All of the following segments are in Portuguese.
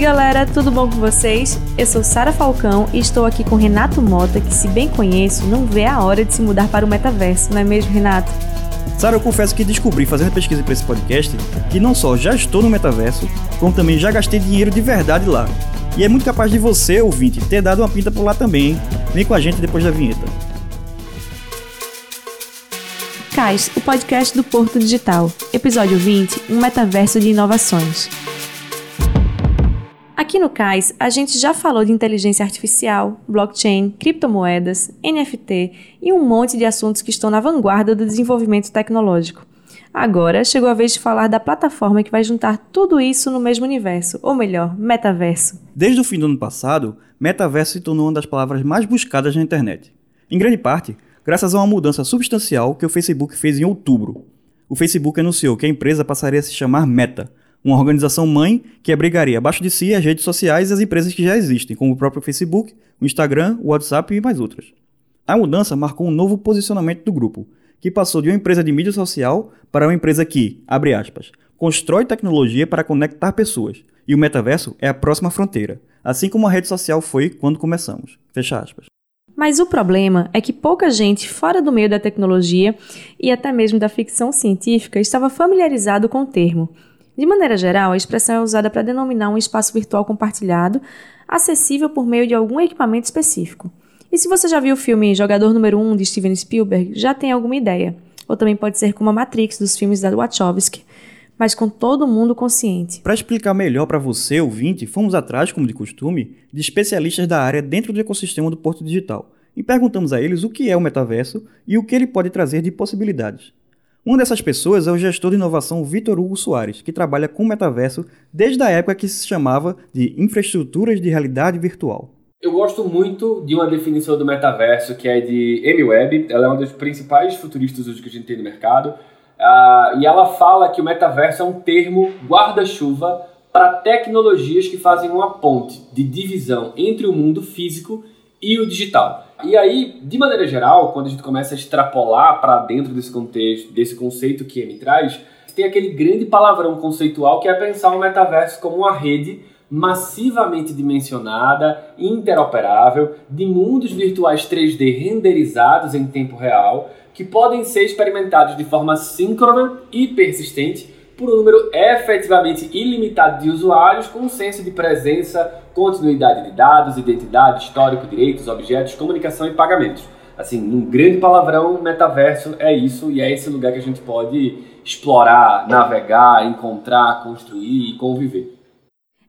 Oi, galera, tudo bom com vocês? Eu sou Sara Falcão e estou aqui com Renato Mota, que, se bem conheço, não vê a hora de se mudar para o metaverso, não é mesmo, Renato? Sara, eu confesso que descobri fazendo pesquisa para esse podcast que não só já estou no metaverso, como também já gastei dinheiro de verdade lá. E é muito capaz de você, ouvinte, ter dado uma pinta por lá também, hein? Vem com a gente depois da vinheta. CAIS, o podcast do Porto Digital. Episódio 20, um metaverso de inovações. Aqui no CAIS, a gente já falou de inteligência artificial, blockchain, criptomoedas, NFT e um monte de assuntos que estão na vanguarda do desenvolvimento tecnológico. Agora chegou a vez de falar da plataforma que vai juntar tudo isso no mesmo universo, ou melhor, metaverso. Desde o fim do ano passado, metaverso se tornou uma das palavras mais buscadas na internet. Em grande parte, graças a uma mudança substancial que o Facebook fez em outubro. O Facebook anunciou que a empresa passaria a se chamar Meta, uma organização mãe que abrigaria abaixo de si as redes sociais e as empresas que já existem, como o próprio Facebook, o Instagram, o WhatsApp e mais outras. A mudança marcou um novo posicionamento do grupo, que passou de uma empresa de mídia social para uma empresa que, abre aspas, constrói tecnologia para conectar pessoas, e o metaverso é a próxima fronteira, assim como a rede social foi quando começamos. Fecha aspas. Mas o problema é que pouca gente fora do meio da tecnologia e até mesmo da ficção científica estava familiarizado com o termo. De maneira geral, a expressão é usada para denominar um espaço virtual compartilhado, acessível por meio de algum equipamento específico. E se você já viu o filme Jogador Número 1 de Steven Spielberg, já tem alguma ideia. Ou também pode ser como a Matrix dos filmes da Wachowski, mas com todo mundo consciente. Para explicar melhor para você, ouvinte, fomos atrás, como de costume, de especialistas da área dentro do ecossistema do Porto Digital e perguntamos a eles o que é o metaverso e o que ele pode trazer de possibilidades. Uma dessas pessoas é o gestor de inovação Vitor Hugo Soares, que trabalha com o metaverso desde a época que se chamava de infraestruturas de realidade virtual. Eu gosto muito de uma definição do metaverso que é de Amy Webb, ela é uma das principais futuristas hoje que a gente tem no mercado, uh, e ela fala que o metaverso é um termo guarda-chuva para tecnologias que fazem uma ponte de divisão entre o mundo físico e o digital. E aí, de maneira geral, quando a gente começa a extrapolar para dentro desse contexto, desse conceito que ele traz, tem aquele grande palavrão conceitual que é pensar o metaverso como uma rede massivamente dimensionada, interoperável, de mundos virtuais 3D renderizados em tempo real, que podem ser experimentados de forma síncrona e persistente por um número efetivamente ilimitado de usuários com um senso de presença, continuidade de dados, identidade, histórico, direitos, objetos, comunicação e pagamentos. Assim, um grande palavrão, metaverso é isso e é esse lugar que a gente pode explorar, navegar, encontrar, construir e conviver.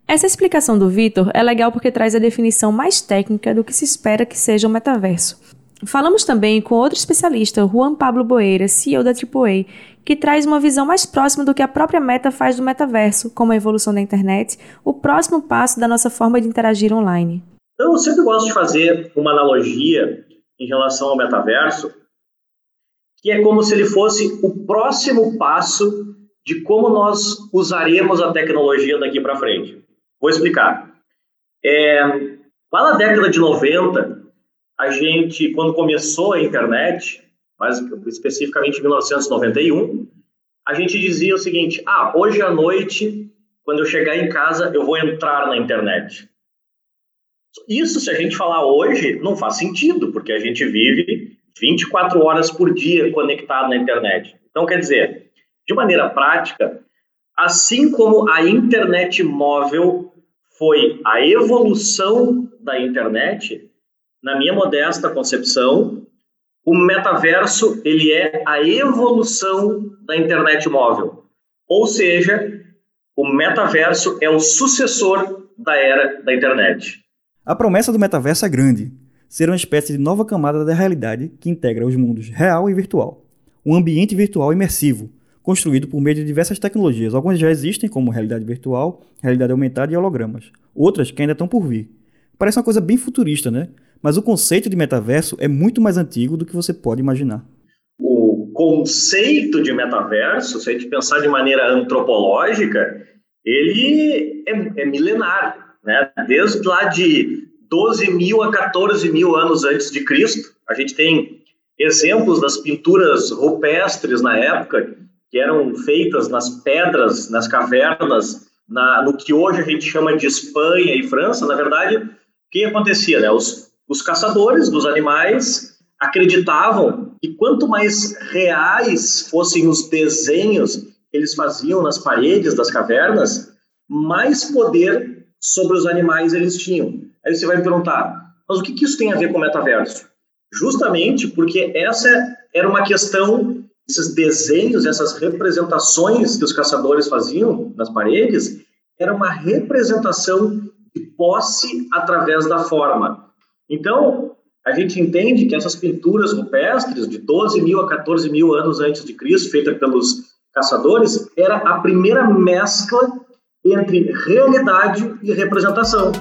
Essa explicação do Vitor é legal porque traz a definição mais técnica do que se espera que seja o metaverso. Falamos também com outro especialista, Juan Pablo Boeira, CEO da AAA, que traz uma visão mais próxima do que a própria Meta faz do metaverso, como a evolução da internet, o próximo passo da nossa forma de interagir online. Eu sempre gosto de fazer uma analogia em relação ao metaverso, que é como se ele fosse o próximo passo de como nós usaremos a tecnologia daqui para frente. Vou explicar. É, lá na década de 90, a gente, quando começou a internet, mas especificamente em 1991, a gente dizia o seguinte: ah, hoje à noite, quando eu chegar em casa, eu vou entrar na internet. Isso, se a gente falar hoje, não faz sentido, porque a gente vive 24 horas por dia conectado na internet. Então, quer dizer, de maneira prática, assim como a internet móvel foi a evolução da internet, na minha modesta concepção, o metaverso ele é a evolução da internet móvel. Ou seja, o metaverso é o sucessor da era da internet. A promessa do metaverso é grande, ser uma espécie de nova camada da realidade que integra os mundos real e virtual. Um ambiente virtual imersivo, construído por meio de diversas tecnologias. Algumas já existem, como realidade virtual, realidade aumentada e hologramas. Outras que ainda estão por vir. Parece uma coisa bem futurista, né? Mas o conceito de metaverso é muito mais antigo do que você pode imaginar. O conceito de metaverso, se a gente pensar de maneira antropológica, ele é, é milenar, né? Desde lá de 12 mil a 14 mil anos antes de Cristo, a gente tem exemplos das pinturas rupestres na época que eram feitas nas pedras, nas cavernas na, no que hoje a gente chama de Espanha e França, na verdade, o que acontecia? Né? Os, os caçadores dos animais acreditavam que quanto mais reais fossem os desenhos que eles faziam nas paredes das cavernas, mais poder sobre os animais eles tinham. Aí você vai me perguntar, mas o que, isso tem a ver com o metaverso? Justamente porque essa era uma questão, esses desenhos, essas representações que os caçadores faziam nas paredes, era uma representação de posse através da forma. Então, a gente entende que essas pinturas rupestres de 12 mil a 14 mil anos antes de Cristo, feitas pelos caçadores, era a primeira mescla entre realidade e representação.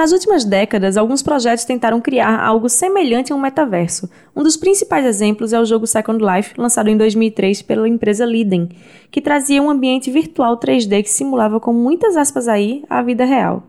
Nas últimas décadas, alguns projetos tentaram criar algo semelhante a um metaverso. Um dos principais exemplos é o jogo Second Life, lançado em 2003 pela empresa Liden, que trazia um ambiente virtual 3D que simulava com muitas aspas aí a vida real.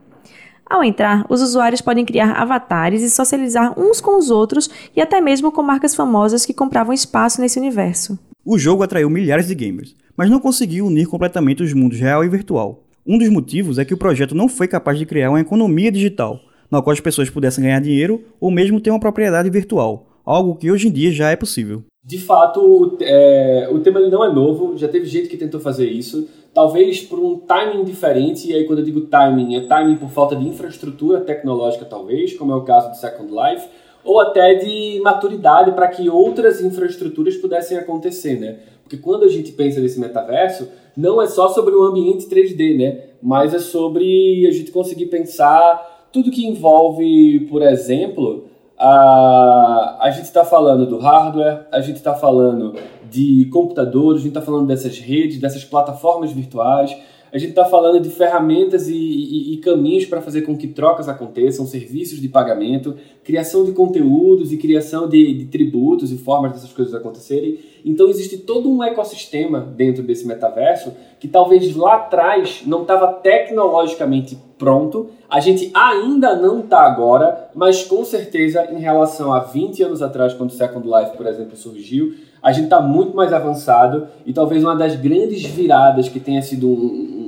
Ao entrar, os usuários podem criar avatares e socializar uns com os outros e até mesmo com marcas famosas que compravam espaço nesse universo. O jogo atraiu milhares de gamers, mas não conseguiu unir completamente os mundos real e virtual. Um dos motivos é que o projeto não foi capaz de criar uma economia digital, na qual as pessoas pudessem ganhar dinheiro ou mesmo ter uma propriedade virtual, algo que hoje em dia já é possível. De fato, é, o tema não é novo, já teve gente que tentou fazer isso, talvez por um timing diferente, e aí quando eu digo timing, é timing por falta de infraestrutura tecnológica, talvez, como é o caso do Second Life, ou até de maturidade para que outras infraestruturas pudessem acontecer, né? Porque quando a gente pensa nesse metaverso, não é só sobre o ambiente 3D, né? Mas é sobre a gente conseguir pensar tudo que envolve, por exemplo, a, a gente está falando do hardware, a gente está falando de computadores, a gente está falando dessas redes, dessas plataformas virtuais, a gente está falando de ferramentas e, e, e caminhos para fazer com que trocas aconteçam, serviços de pagamento, criação de conteúdos e criação de, de tributos e formas dessas coisas acontecerem. Então existe todo um ecossistema dentro desse metaverso que talvez lá atrás não estava tecnologicamente pronto. A gente ainda não está agora, mas com certeza em relação a 20 anos atrás, quando o Second Life, por exemplo, surgiu, a gente está muito mais avançado e talvez uma das grandes viradas que tenha sido um,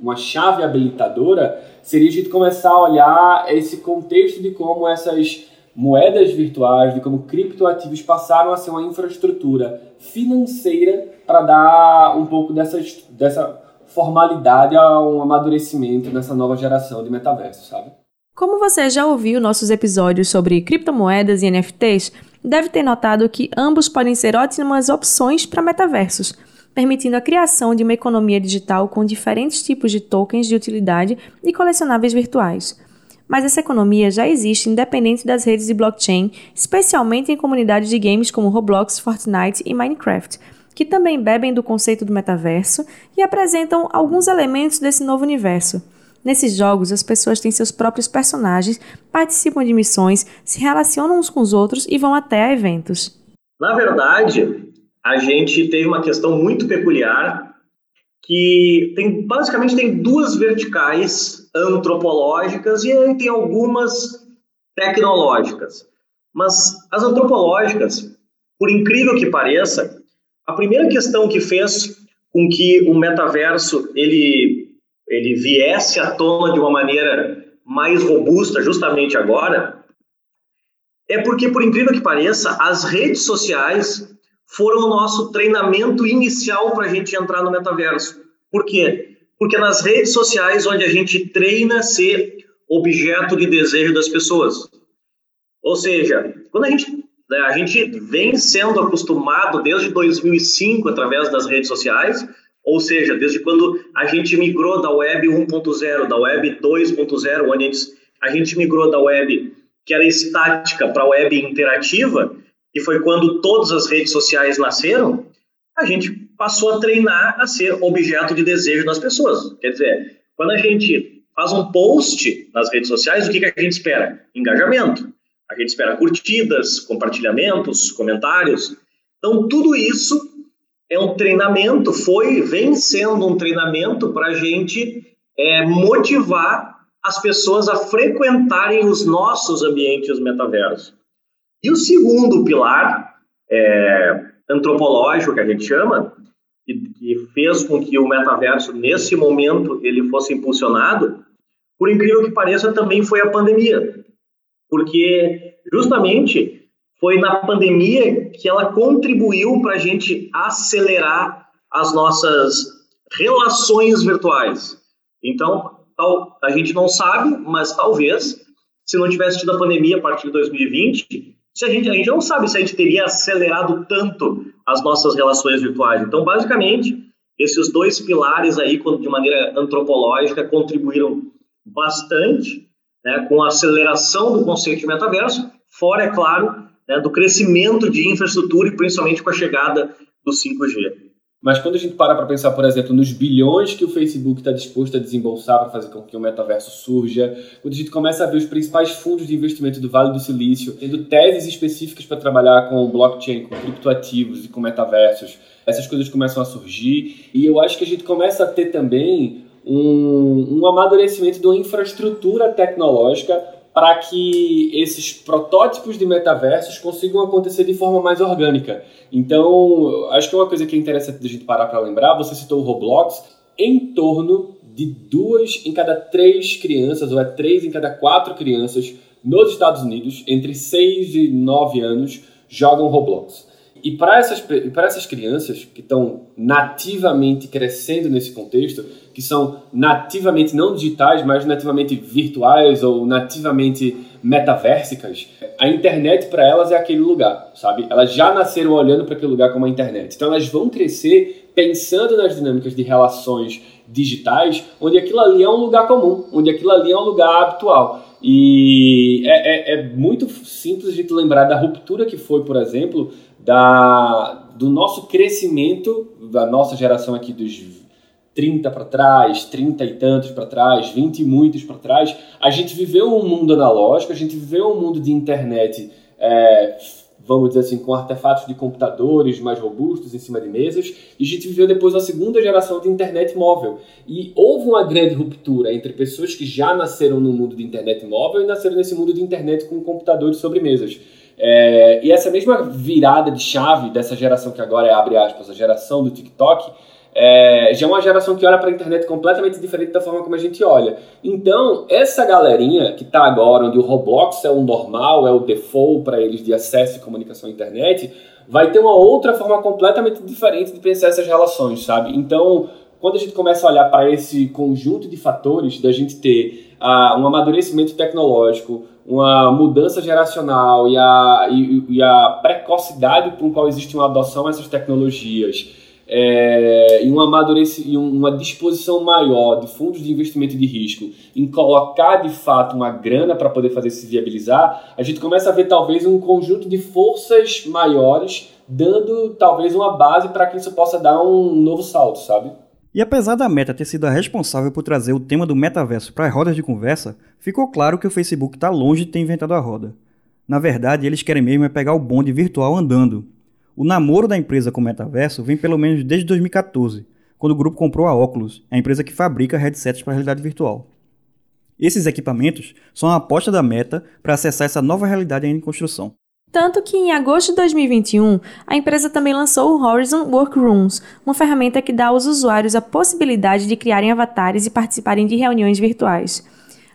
uma chave habilitadora seria a gente começar a olhar esse contexto de como essas moedas virtuais, de como criptoativos passaram a ser uma infraestrutura financeira para dar um pouco dessas, dessa formalidade a um amadurecimento nessa nova geração de metaverso, sabe? Como você já ouviu nossos episódios sobre criptomoedas e NFTs, deve ter notado que ambos podem ser ótimas opções para metaversos permitindo a criação de uma economia digital com diferentes tipos de tokens de utilidade e colecionáveis virtuais. Mas essa economia já existe independente das redes de blockchain, especialmente em comunidades de games como Roblox, Fortnite e Minecraft, que também bebem do conceito do metaverso e apresentam alguns elementos desse novo universo. Nesses jogos, as pessoas têm seus próprios personagens, participam de missões, se relacionam uns com os outros e vão até a eventos. Na verdade, a gente teve uma questão muito peculiar que tem basicamente tem duas verticais antropológicas e aí tem algumas tecnológicas. Mas as antropológicas, por incrível que pareça, a primeira questão que fez com que o metaverso ele ele viesse à tona de uma maneira mais robusta justamente agora é porque por incrível que pareça, as redes sociais foram o nosso treinamento inicial para a gente entrar no metaverso. Por quê? Porque nas redes sociais, onde a gente treina ser objeto de desejo das pessoas. Ou seja, quando a gente, né, a gente vem sendo acostumado desde 2005 através das redes sociais, ou seja, desde quando a gente migrou da web 1.0, da web 2.0, onde a gente, a gente migrou da web que era estática para a web interativa, que foi quando todas as redes sociais nasceram, a gente passou a treinar a ser objeto de desejo das pessoas. Quer dizer, quando a gente faz um post nas redes sociais, o que, que a gente espera? Engajamento. A gente espera curtidas, compartilhamentos, comentários. Então, tudo isso é um treinamento, foi, vem sendo um treinamento para a gente é, motivar as pessoas a frequentarem os nossos ambientes metaversos. E o segundo pilar é, antropológico que a gente chama, que, que fez com que o metaverso nesse momento ele fosse impulsionado, por incrível que pareça, também foi a pandemia, porque justamente foi na pandemia que ela contribuiu para a gente acelerar as nossas relações virtuais. Então, tal, a gente não sabe, mas talvez, se não tivesse tido a pandemia a partir de 2020, se a gente, a gente não sabe se a gente teria acelerado tanto as nossas relações virtuais. Então, basicamente, esses dois pilares aí, de maneira antropológica, contribuíram bastante né, com a aceleração do conceito de metaverso, fora, é claro, né, do crescimento de infraestrutura e principalmente com a chegada do 5G. Mas quando a gente para para pensar, por exemplo, nos bilhões que o Facebook está disposto a desembolsar para fazer com que o metaverso surja, quando a gente começa a ver os principais fundos de investimento do Vale do Silício tendo teses específicas para trabalhar com blockchain, com criptoativos e com metaversos, essas coisas começam a surgir. E eu acho que a gente começa a ter também um, um amadurecimento de uma infraestrutura tecnológica para que esses protótipos de metaversos consigam acontecer de forma mais orgânica. Então, acho que uma coisa que é interessante a gente parar para lembrar, você citou o Roblox, em torno de duas em cada três crianças, ou é três em cada quatro crianças nos Estados Unidos, entre 6 e 9 anos, jogam Roblox. E para essas, essas crianças que estão nativamente crescendo nesse contexto, que são nativamente não digitais, mas nativamente virtuais ou nativamente metaversicas, a internet para elas é aquele lugar, sabe? Elas já nasceram olhando para aquele lugar como a internet. Então elas vão crescer pensando nas dinâmicas de relações digitais, onde aquilo ali é um lugar comum, onde aquilo ali é um lugar habitual. E é, é, é muito simples a gente lembrar da ruptura que foi, por exemplo, da, do nosso crescimento, da nossa geração aqui dos 30 para trás, 30 e tantos para trás, 20 e muitos para trás, a gente viveu um mundo analógico, a gente viveu um mundo de internet, é, vamos dizer assim, com artefatos de computadores mais robustos em cima de mesas, e a gente viveu depois a segunda geração de internet móvel. E houve uma grande ruptura entre pessoas que já nasceram no mundo de internet móvel e nasceram nesse mundo de internet com computadores sobre mesas. É, e essa mesma virada de chave dessa geração que agora é, abre aspas, a geração do TikTok, é, já é uma geração que olha para a internet completamente diferente da forma como a gente olha. Então, essa galerinha que está agora, onde o Roblox é o normal, é o default para eles de acesso e comunicação à internet, vai ter uma outra forma completamente diferente de pensar essas relações, sabe? Então, quando a gente começa a olhar para esse conjunto de fatores, da gente ter uh, um amadurecimento tecnológico, uma mudança geracional e a, e, e a precocidade com qual existe uma adoção a essas tecnologias, é, e, um e uma disposição maior de fundos de investimento de risco em colocar de fato uma grana para poder fazer se viabilizar, a gente começa a ver talvez um conjunto de forças maiores dando talvez uma base para que isso possa dar um novo salto, sabe? E apesar da Meta ter sido a responsável por trazer o tema do metaverso para as rodas de conversa, ficou claro que o Facebook está longe de ter inventado a roda. Na verdade, eles querem mesmo é pegar o bonde virtual andando. O namoro da empresa com o metaverso vem pelo menos desde 2014, quando o grupo comprou a Oculus, a empresa que fabrica headsets para realidade virtual. Esses equipamentos são a aposta da Meta para acessar essa nova realidade ainda em construção. Tanto que em agosto de 2021, a empresa também lançou o Horizon Workrooms, uma ferramenta que dá aos usuários a possibilidade de criarem avatares e participarem de reuniões virtuais.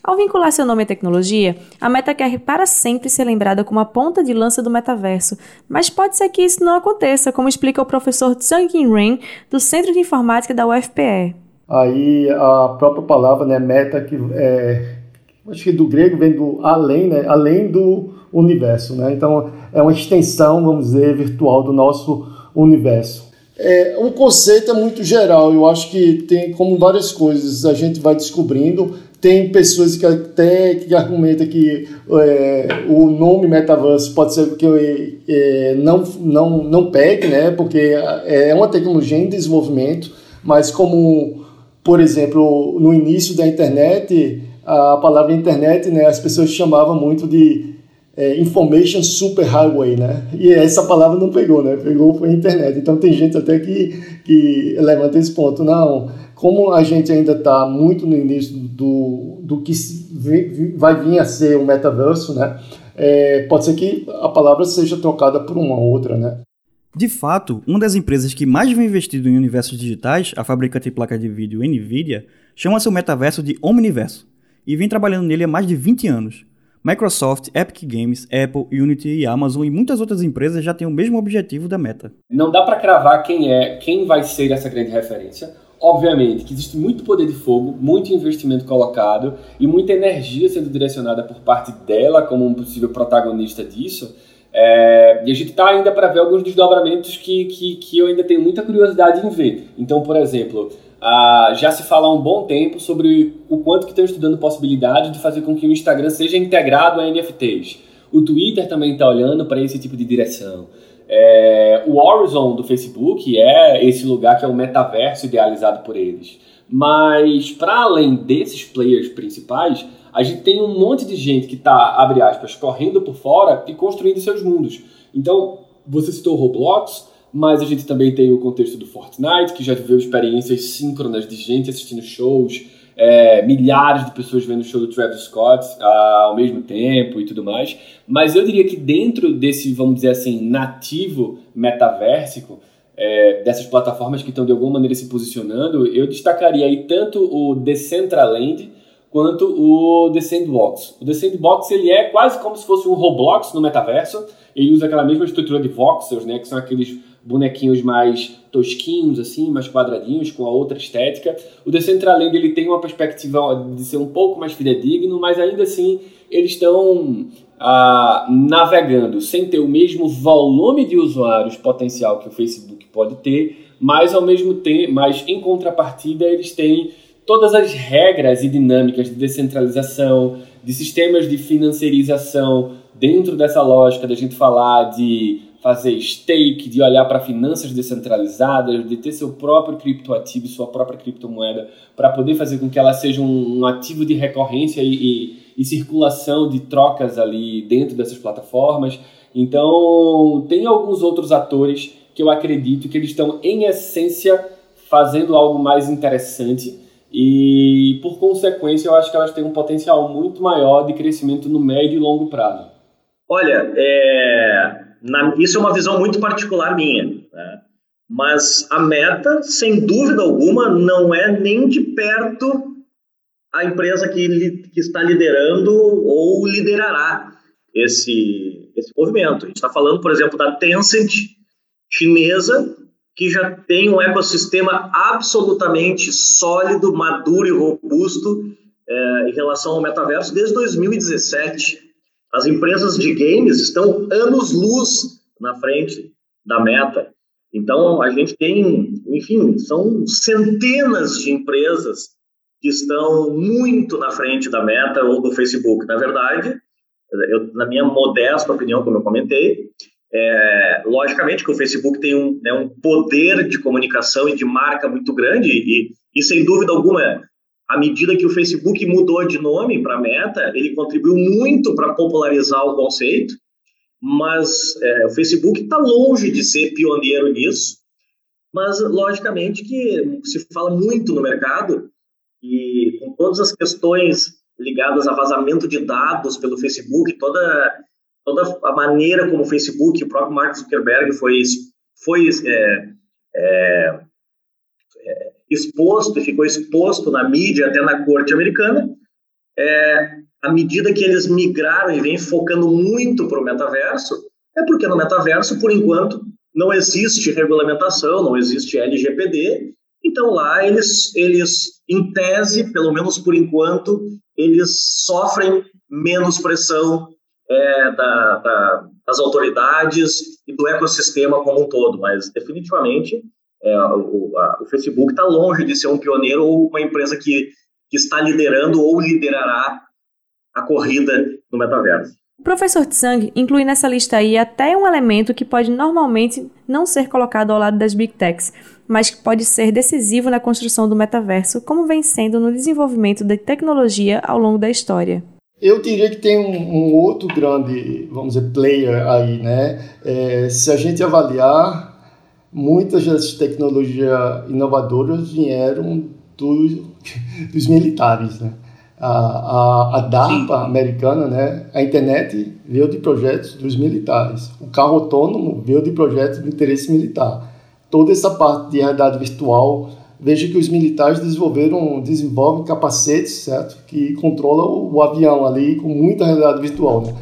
Ao vincular seu nome à tecnologia, a Meta quer para sempre ser lembrada como a ponta de lança do metaverso, mas pode ser que isso não aconteça, como explica o professor Tsung-Kin Ren, do Centro de Informática da UFPE. Aí a própria palavra, né, meta, que é, acho que do grego vem do além, né, além do universo. Né? Então, é uma extensão, vamos dizer, virtual do nosso universo. É, o conceito é muito geral, eu acho que tem como várias coisas, a gente vai descobrindo. Tem pessoas que até que argumentam que é, o nome metaverso pode ser que é, não, não, não pegue, né? porque é uma tecnologia em desenvolvimento, mas como, por exemplo, no início da internet, a palavra internet, né, as pessoas chamavam muito de é, Information Superhighway, né? E essa palavra não pegou, né? Pegou foi a internet. Então tem gente até que, que levanta esse ponto. Não, como a gente ainda está muito no início do, do que vai vir a ser o metaverso, né? É, pode ser que a palavra seja trocada por uma outra, né? De fato, uma das empresas que mais vem investido em universos digitais, a fabricante de placa de vídeo Nvidia, chama seu metaverso de Omniverso e vem trabalhando nele há mais de 20 anos. Microsoft, Epic Games, Apple, Unity e Amazon e muitas outras empresas já têm o mesmo objetivo da meta. Não dá para cravar quem é, quem vai ser essa grande referência. Obviamente que existe muito poder de fogo, muito investimento colocado e muita energia sendo direcionada por parte dela como um possível protagonista disso. É, e a gente está ainda para ver alguns desdobramentos que, que, que eu ainda tenho muita curiosidade em ver. Então, por exemplo, ah, já se fala há um bom tempo sobre o quanto que estão estudando possibilidade de fazer com que o Instagram seja integrado a NFTs. O Twitter também está olhando para esse tipo de direção. É, o Horizon do Facebook é esse lugar que é o metaverso idealizado por eles. Mas, para além desses players principais, a gente tem um monte de gente que está, abre aspas, correndo por fora e construindo seus mundos. Então, você citou o Roblox, mas a gente também tem o contexto do Fortnite, que já viveu experiências síncronas de gente assistindo shows, é, milhares de pessoas vendo o show do Travis Scott ah, ao mesmo tempo e tudo mais. Mas eu diria que dentro desse, vamos dizer assim, nativo metaversico, é, dessas plataformas que estão de alguma maneira se posicionando, eu destacaria aí tanto o Decentraland, quanto o The Sandbox. O The Sandbox ele é quase como se fosse um Roblox no metaverso. Ele usa aquela mesma estrutura de voxels, né, que são aqueles bonequinhos mais tosquinhos, assim, mais quadradinhos, com a outra estética. O Decentraland ele tem uma perspectiva de ser um pouco mais fidedigno, mas ainda assim eles estão ah, navegando sem ter o mesmo volume de usuários potencial que o Facebook pode ter, mas ao mesmo tempo, mas em contrapartida eles têm todas as regras e dinâmicas de descentralização, de sistemas de financiarização dentro dessa lógica da gente falar de fazer stake, de olhar para finanças descentralizadas, de ter seu próprio criptoativo, sua própria criptomoeda, para poder fazer com que ela seja um, um ativo de recorrência e, e, e, circulação de trocas ali dentro dessas plataformas. Então, tem alguns outros atores que eu acredito que eles estão, em essência, fazendo algo mais interessante e, por consequência, eu acho que elas têm um potencial muito maior de crescimento no médio e longo prazo. Olha, é, na, isso é uma visão muito particular minha. Né? Mas a meta, sem dúvida alguma, não é nem de perto a empresa que, que está liderando ou liderará esse, esse movimento. A gente está falando, por exemplo, da Tencent chinesa, que já tem um ecossistema absolutamente sólido, maduro e robusto é, em relação ao metaverso desde 2017. As empresas de games estão anos-luz na frente da meta. Então, a gente tem, enfim, são centenas de empresas que estão muito na frente da meta ou do Facebook. Na verdade, eu, na minha modesta opinião, como eu comentei, é, logicamente que o Facebook tem um, né, um poder de comunicação e de marca muito grande e, e sem dúvida alguma, à medida que o Facebook mudou de nome para Meta, ele contribuiu muito para popularizar o conceito, mas é, o Facebook está longe de ser pioneiro nisso, mas logicamente que se fala muito no mercado e com todas as questões ligadas a vazamento de dados pelo Facebook, toda toda a maneira como o Facebook, o próprio Mark Zuckerberg foi, foi é, é, exposto, ficou exposto na mídia, até na corte americana, é, à medida que eles migraram e vêm focando muito para o metaverso, é porque no metaverso, por enquanto, não existe regulamentação, não existe LGPD, então lá eles, eles em tese, pelo menos por enquanto, eles sofrem menos pressão é, da, da, das autoridades e do ecossistema como um todo, mas definitivamente é, o, a, o, Facebook está longe de ser um pioneiro ou uma empresa que, que está liderando ou liderará a corrida no metaverso. O professor Tsang inclui nessa lista aí até um elemento que pode normalmente não ser colocado ao lado das Big Techs, mas que pode ser decisivo na construção do metaverso, como vem sendo no desenvolvimento da tecnologia ao longo da história. Eu diria que tem um, um, outro grande, vamos dizer, player aí, né? É, se a gente avaliar, muitas das tecnologias inovadoras vieram dos, dos militares, né? A, a, a DARPA Sim. americana, né? A internet veio de projetos dos militares. O carro autônomo veio de projetos de interesse militar. Toda essa parte de realidade virtual veja que os militares desenvolveram, desenvolvem capacetes, certo? Que controlam o, o avião ali com muita realidade virtual, né?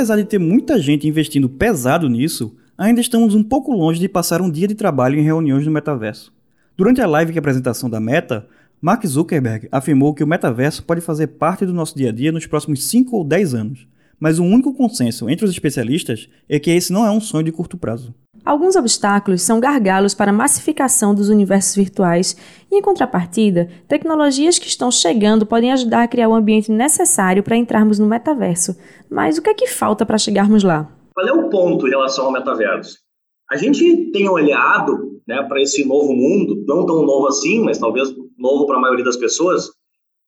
Apesar de ter muita gente investindo pesado nisso, ainda estamos um pouco longe de passar um dia de trabalho em reuniões no metaverso. Durante a live de apresentação da Meta, Mark Zuckerberg afirmou que o metaverso pode fazer parte do nosso dia a dia nos próximos 5 ou 10 anos, mas o único consenso entre os especialistas é que esse não é um sonho de curto prazo. Alguns obstáculos são gargalos para a massificação dos universos virtuais e, em contrapartida, tecnologias que estão chegando podem ajudar a criar o ambiente necessário para entrarmos no metaverso. Mas o que é que falta para chegarmos lá? Qual é o ponto em relação ao metaverso? A gente tem olhado né, para esse novo mundo, não tão novo assim, mas talvez novo para a maioria das pessoas,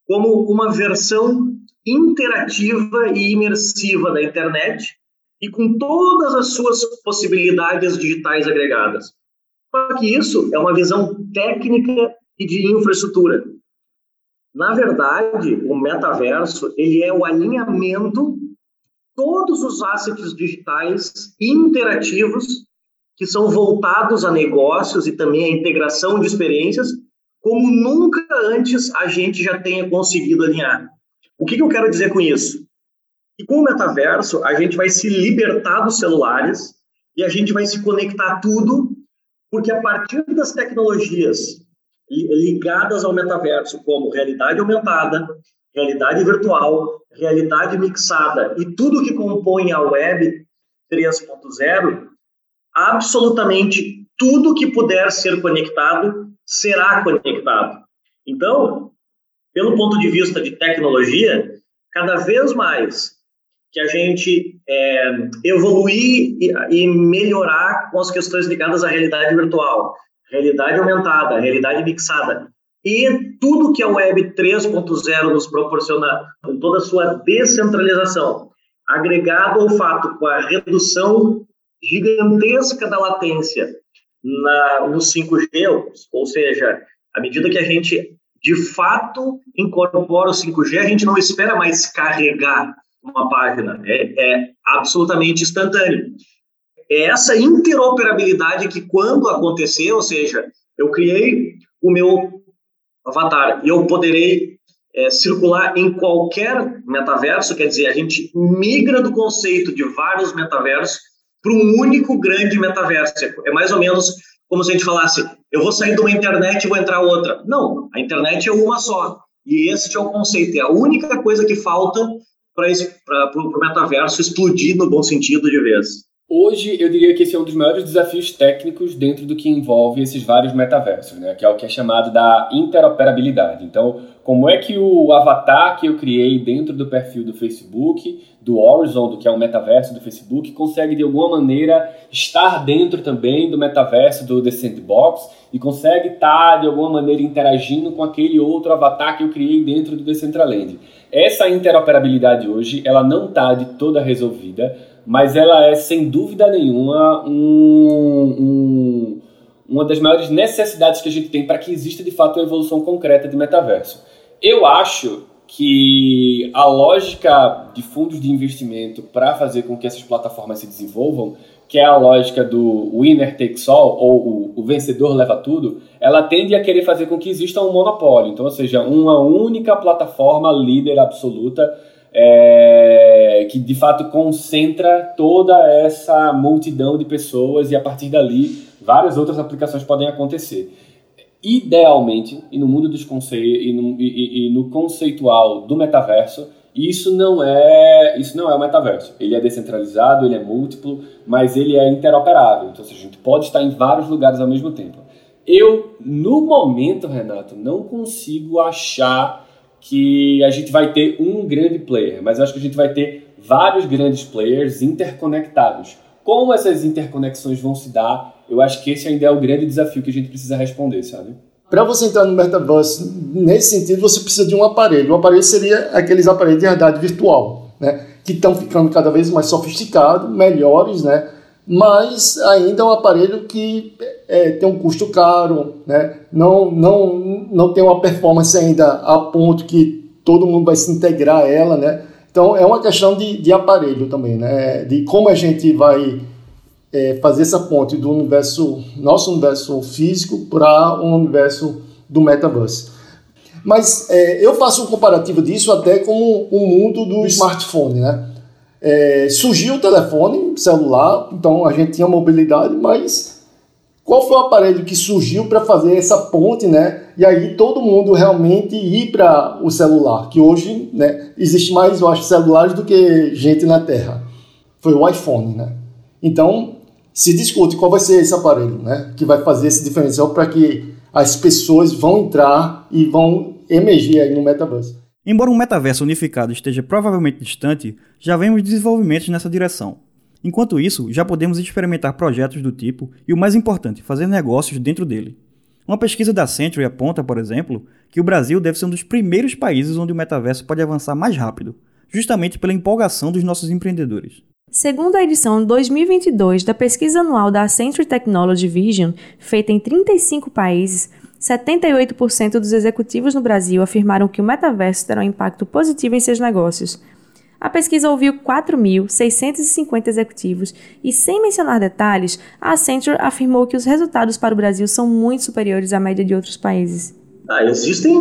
como uma versão interativa e imersiva da internet e com todas as suas possibilidades digitais agregadas. Só que isso é uma visão técnica e de infraestrutura. Na verdade, o metaverso ele é o alinhamento todos os assets digitais interativos que são voltados a negócios e também a integração de experiências, como nunca antes a gente já tenha conseguido alinhar. O que, que eu quero dizer com isso? E com o metaverso, a gente vai se libertar dos celulares e a gente vai se conectar a tudo, porque a partir das tecnologias ligadas ao metaverso, como realidade aumentada, realidade virtual, realidade mixada e tudo que compõe a web 3.0, absolutamente tudo que puder ser conectado será conectado. Então, pelo ponto de vista de tecnologia, cada vez mais que a gente é, evoluir e, e, melhorar com as questões ligadas à realidade virtual, realidade aumentada, realidade mixada e tudo que a Web 3.0 nos proporciona, com toda a sua descentralização, agregado ao fato com a redução gigantesca da latência na, no 5G, ou seja, à medida que a gente de fato incorpora o 5G, a gente não espera mais carregar uma página. É, é absolutamente instantâneo. É essa interoperabilidade que, quando acontecer, ou seja, eu criei o meu avatar e eu poderei é, circular em qualquer metaverso, quer dizer, a gente migra do conceito de vários metaversos para um único grande metaverso. É mais ou menos como se a gente falasse, eu vou sair de uma internet e vou entrar outra. Não, a internet é uma só. E esse é o conceito. É a única coisa que falta para o metaverso explodir no bom sentido de vez. Hoje, eu diria que esse é um dos maiores desafios técnicos dentro do que envolve esses vários metaversos, né? que é o que é chamado da interoperabilidade. Então, como é que o avatar que eu criei dentro do perfil do Facebook, do Horizon, do que é o metaverso do Facebook, consegue de alguma maneira estar dentro também do metaverso do The Sandbox e consegue estar de alguma maneira interagindo com aquele outro avatar que eu criei dentro do Decentraland. Essa interoperabilidade hoje, ela não está de toda resolvida, mas ela é sem dúvida nenhuma um, um, uma das maiores necessidades que a gente tem para que exista de fato uma evolução concreta de metaverso. Eu acho que a lógica de fundos de investimento para fazer com que essas plataformas se desenvolvam que é a lógica do winner takes all, ou o, o, vencedor leva tudo, ela tende a querer fazer com que exista um monopólio. Então, ou seja, uma única plataforma líder absoluta é, que de fato concentra toda essa multidão de pessoas e a partir dali várias outras aplicações podem acontecer. Idealmente, e no mundo dos conceitos e no, e, e no conceitual do metaverso, isso não é isso não é o metaverso. Ele é descentralizado, ele é múltiplo, mas ele é interoperável. Então, a gente pode estar em vários lugares ao mesmo tempo. Eu, no momento, Renato, não consigo achar que a gente vai ter um grande player, mas acho que a gente vai ter vários grandes players interconectados. Como essas interconexões vão se dar, eu acho que esse ainda é o grande desafio que a gente precisa responder, sabe? Para você entrar no metaverse, nesse sentido, você precisa de um aparelho. O aparelho seria aqueles aparelhos de realidade virtual, né? que estão ficando cada vez mais sofisticados, melhores, né? Mas ainda é um aparelho que é, tem um custo caro, né? não, não, não tem uma performance ainda a ponto que todo mundo vai se integrar a ela. Né? Então é uma questão de, de aparelho também, né? de como a gente vai é, fazer essa ponte do universo, nosso universo físico para o um universo do metaverse. Mas é, eu faço um comparativo disso até com o mundo do smartphone, né? É, surgiu o telefone celular, então a gente tinha mobilidade, mas qual foi o aparelho que surgiu para fazer essa ponte, né? E aí todo mundo realmente ir para o celular, que hoje, né, existe mais, eu acho, celulares do que gente na Terra. Foi o iPhone, né? Então se discute qual vai ser esse aparelho, né? Que vai fazer esse diferencial para que as pessoas vão entrar e vão emergir aí no metaverso. Embora um metaverso unificado esteja provavelmente distante, já vemos desenvolvimentos nessa direção. Enquanto isso, já podemos experimentar projetos do tipo e o mais importante, fazer negócios dentro dele. Uma pesquisa da Century aponta, por exemplo, que o Brasil deve ser um dos primeiros países onde o metaverso pode avançar mais rápido, justamente pela empolgação dos nossos empreendedores. Segundo a edição 2022 da pesquisa anual da Accenture Technology Vision, feita em 35 países, 78% dos executivos no Brasil afirmaram que o metaverso terá um impacto positivo em seus negócios. A pesquisa ouviu 4.650 executivos e, sem mencionar detalhes, a Accenture afirmou que os resultados para o Brasil são muito superiores à média de outros países. Ah, existem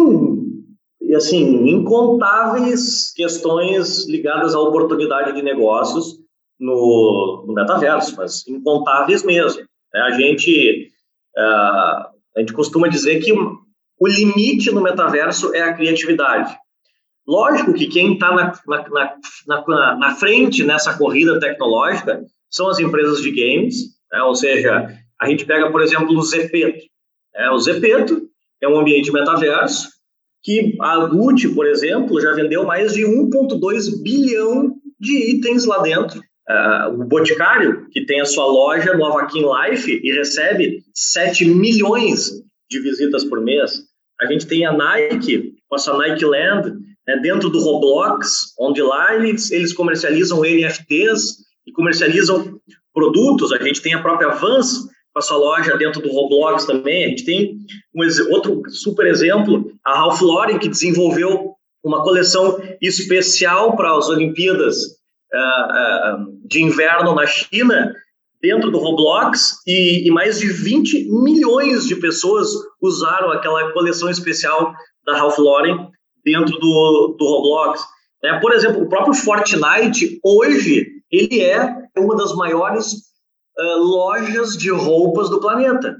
assim incontáveis questões ligadas à oportunidade de negócios no, no metaverso, mas incontáveis mesmo. Né? A gente uh, a gente costuma dizer que o limite no metaverso é a criatividade. Lógico que quem está na, na, na, na, frente nessa corrida tecnológica são as empresas de games, né? ou seja, a gente pega, por exemplo, o Zepeto. É, o Zepeto é um ambiente metaverso que a Gucci, por exemplo, já vendeu mais de 1,2 bilhão de itens lá dentro Uh, o Boticário, que tem a sua loja no Avakin Life e recebe 7 milhões de visitas por mês. A gente tem a Nike, com a sua Nike Land, né, dentro do Roblox, onde lá eles, eles comercializam NFTs e comercializam produtos. A gente tem a própria Vans, com a sua loja dentro do Roblox também. A gente tem um outro super exemplo, a Ralph Lauren, que desenvolveu uma coleção especial para as Olimpíadas uh, de inverno na China dentro do Roblox e, e, mais de 20 milhões de pessoas usaram aquela coleção especial da Ralph Lauren dentro do, do Roblox. É, por exemplo, o próprio Fortnite, hoje, ele é uma das maiores uh, lojas de roupas do planeta.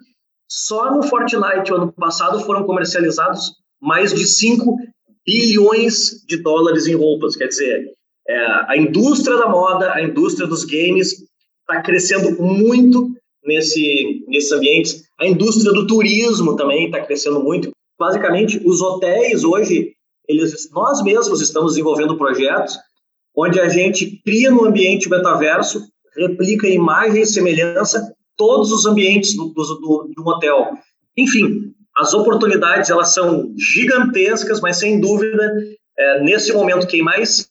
Só no Fortnite, ano passado, foram comercializados mais de 5 bilhões de dólares em roupas. Quer dizer, é, a indústria da moda, a indústria dos games está crescendo muito nesse, nesses ambientes. A indústria do turismo também está crescendo muito. Basicamente, os hotéis hoje, eles, nós mesmos estamos desenvolvendo projetos onde a gente cria no ambiente metaverso, replica imagem e semelhança todos os ambientes do, do, do, hotel. Enfim, as oportunidades elas são gigantescas, mas sem dúvida, é, nesse momento, quem mais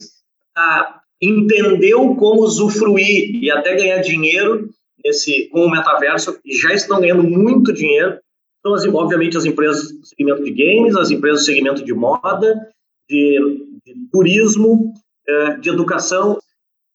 entendeu como usufruir e até ganhar dinheiro nesse, com o metaverso e já estão ganhando muito dinheiro. Então, assim, obviamente, as empresas do segmento de games, as empresas do segmento de moda, de, de turismo, é, de educação.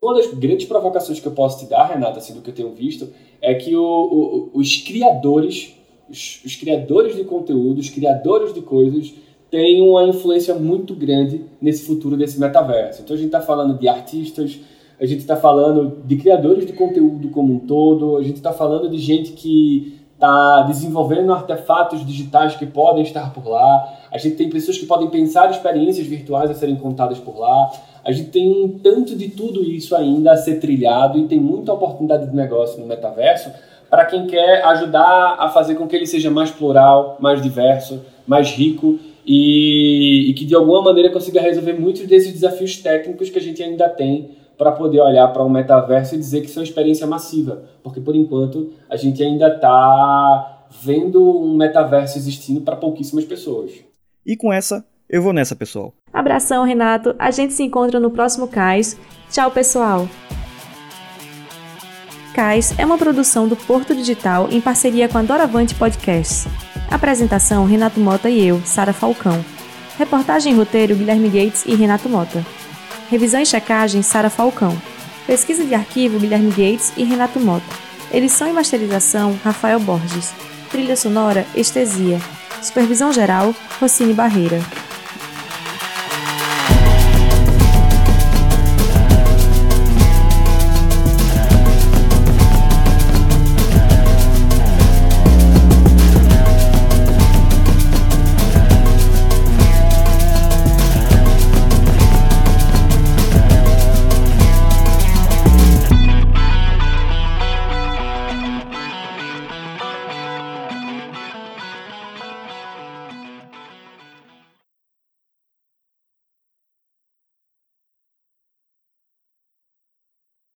Uma das grandes provocações que eu posso te dar, Renata, assim, do que eu tenho visto, é que o, o, os criadores, os, os criadores de conteúdo, os criadores de coisas, tem uma influência muito grande nesse futuro desse metaverso. Então a gente está falando de artistas, a gente está falando de criadores de conteúdo como um todo, a gente está falando de gente que está desenvolvendo artefatos digitais que podem estar por lá, a gente tem pessoas que podem pensar experiências virtuais a serem contadas por lá, a gente tem um tanto de tudo isso ainda a ser trilhado e tem muita oportunidade de negócio no metaverso para quem quer ajudar a fazer com que ele seja mais plural, mais diverso, mais rico e, e que de alguma maneira consiga resolver muitos desses desafios técnicos que a gente ainda tem para poder olhar para um metaverso e dizer que isso é uma experiência massiva, porque por enquanto a gente ainda está vendo um metaverso existindo para pouquíssimas pessoas. E com essa, eu vou nessa, pessoal. Abração, Renato. A gente se encontra no próximo Cais. Tchau, pessoal. Cais é uma produção do Porto Digital em parceria com a Doravante Podcasts. Apresentação: Renato Mota e eu, Sara Falcão. Reportagem e roteiro: Guilherme Gates e Renato Mota. Revisão e checagem: Sara Falcão. Pesquisa de arquivo: Guilherme Gates e Renato Mota. Edição e masterização: Rafael Borges. Trilha sonora: Estesia. Supervisão geral: Rossini Barreira.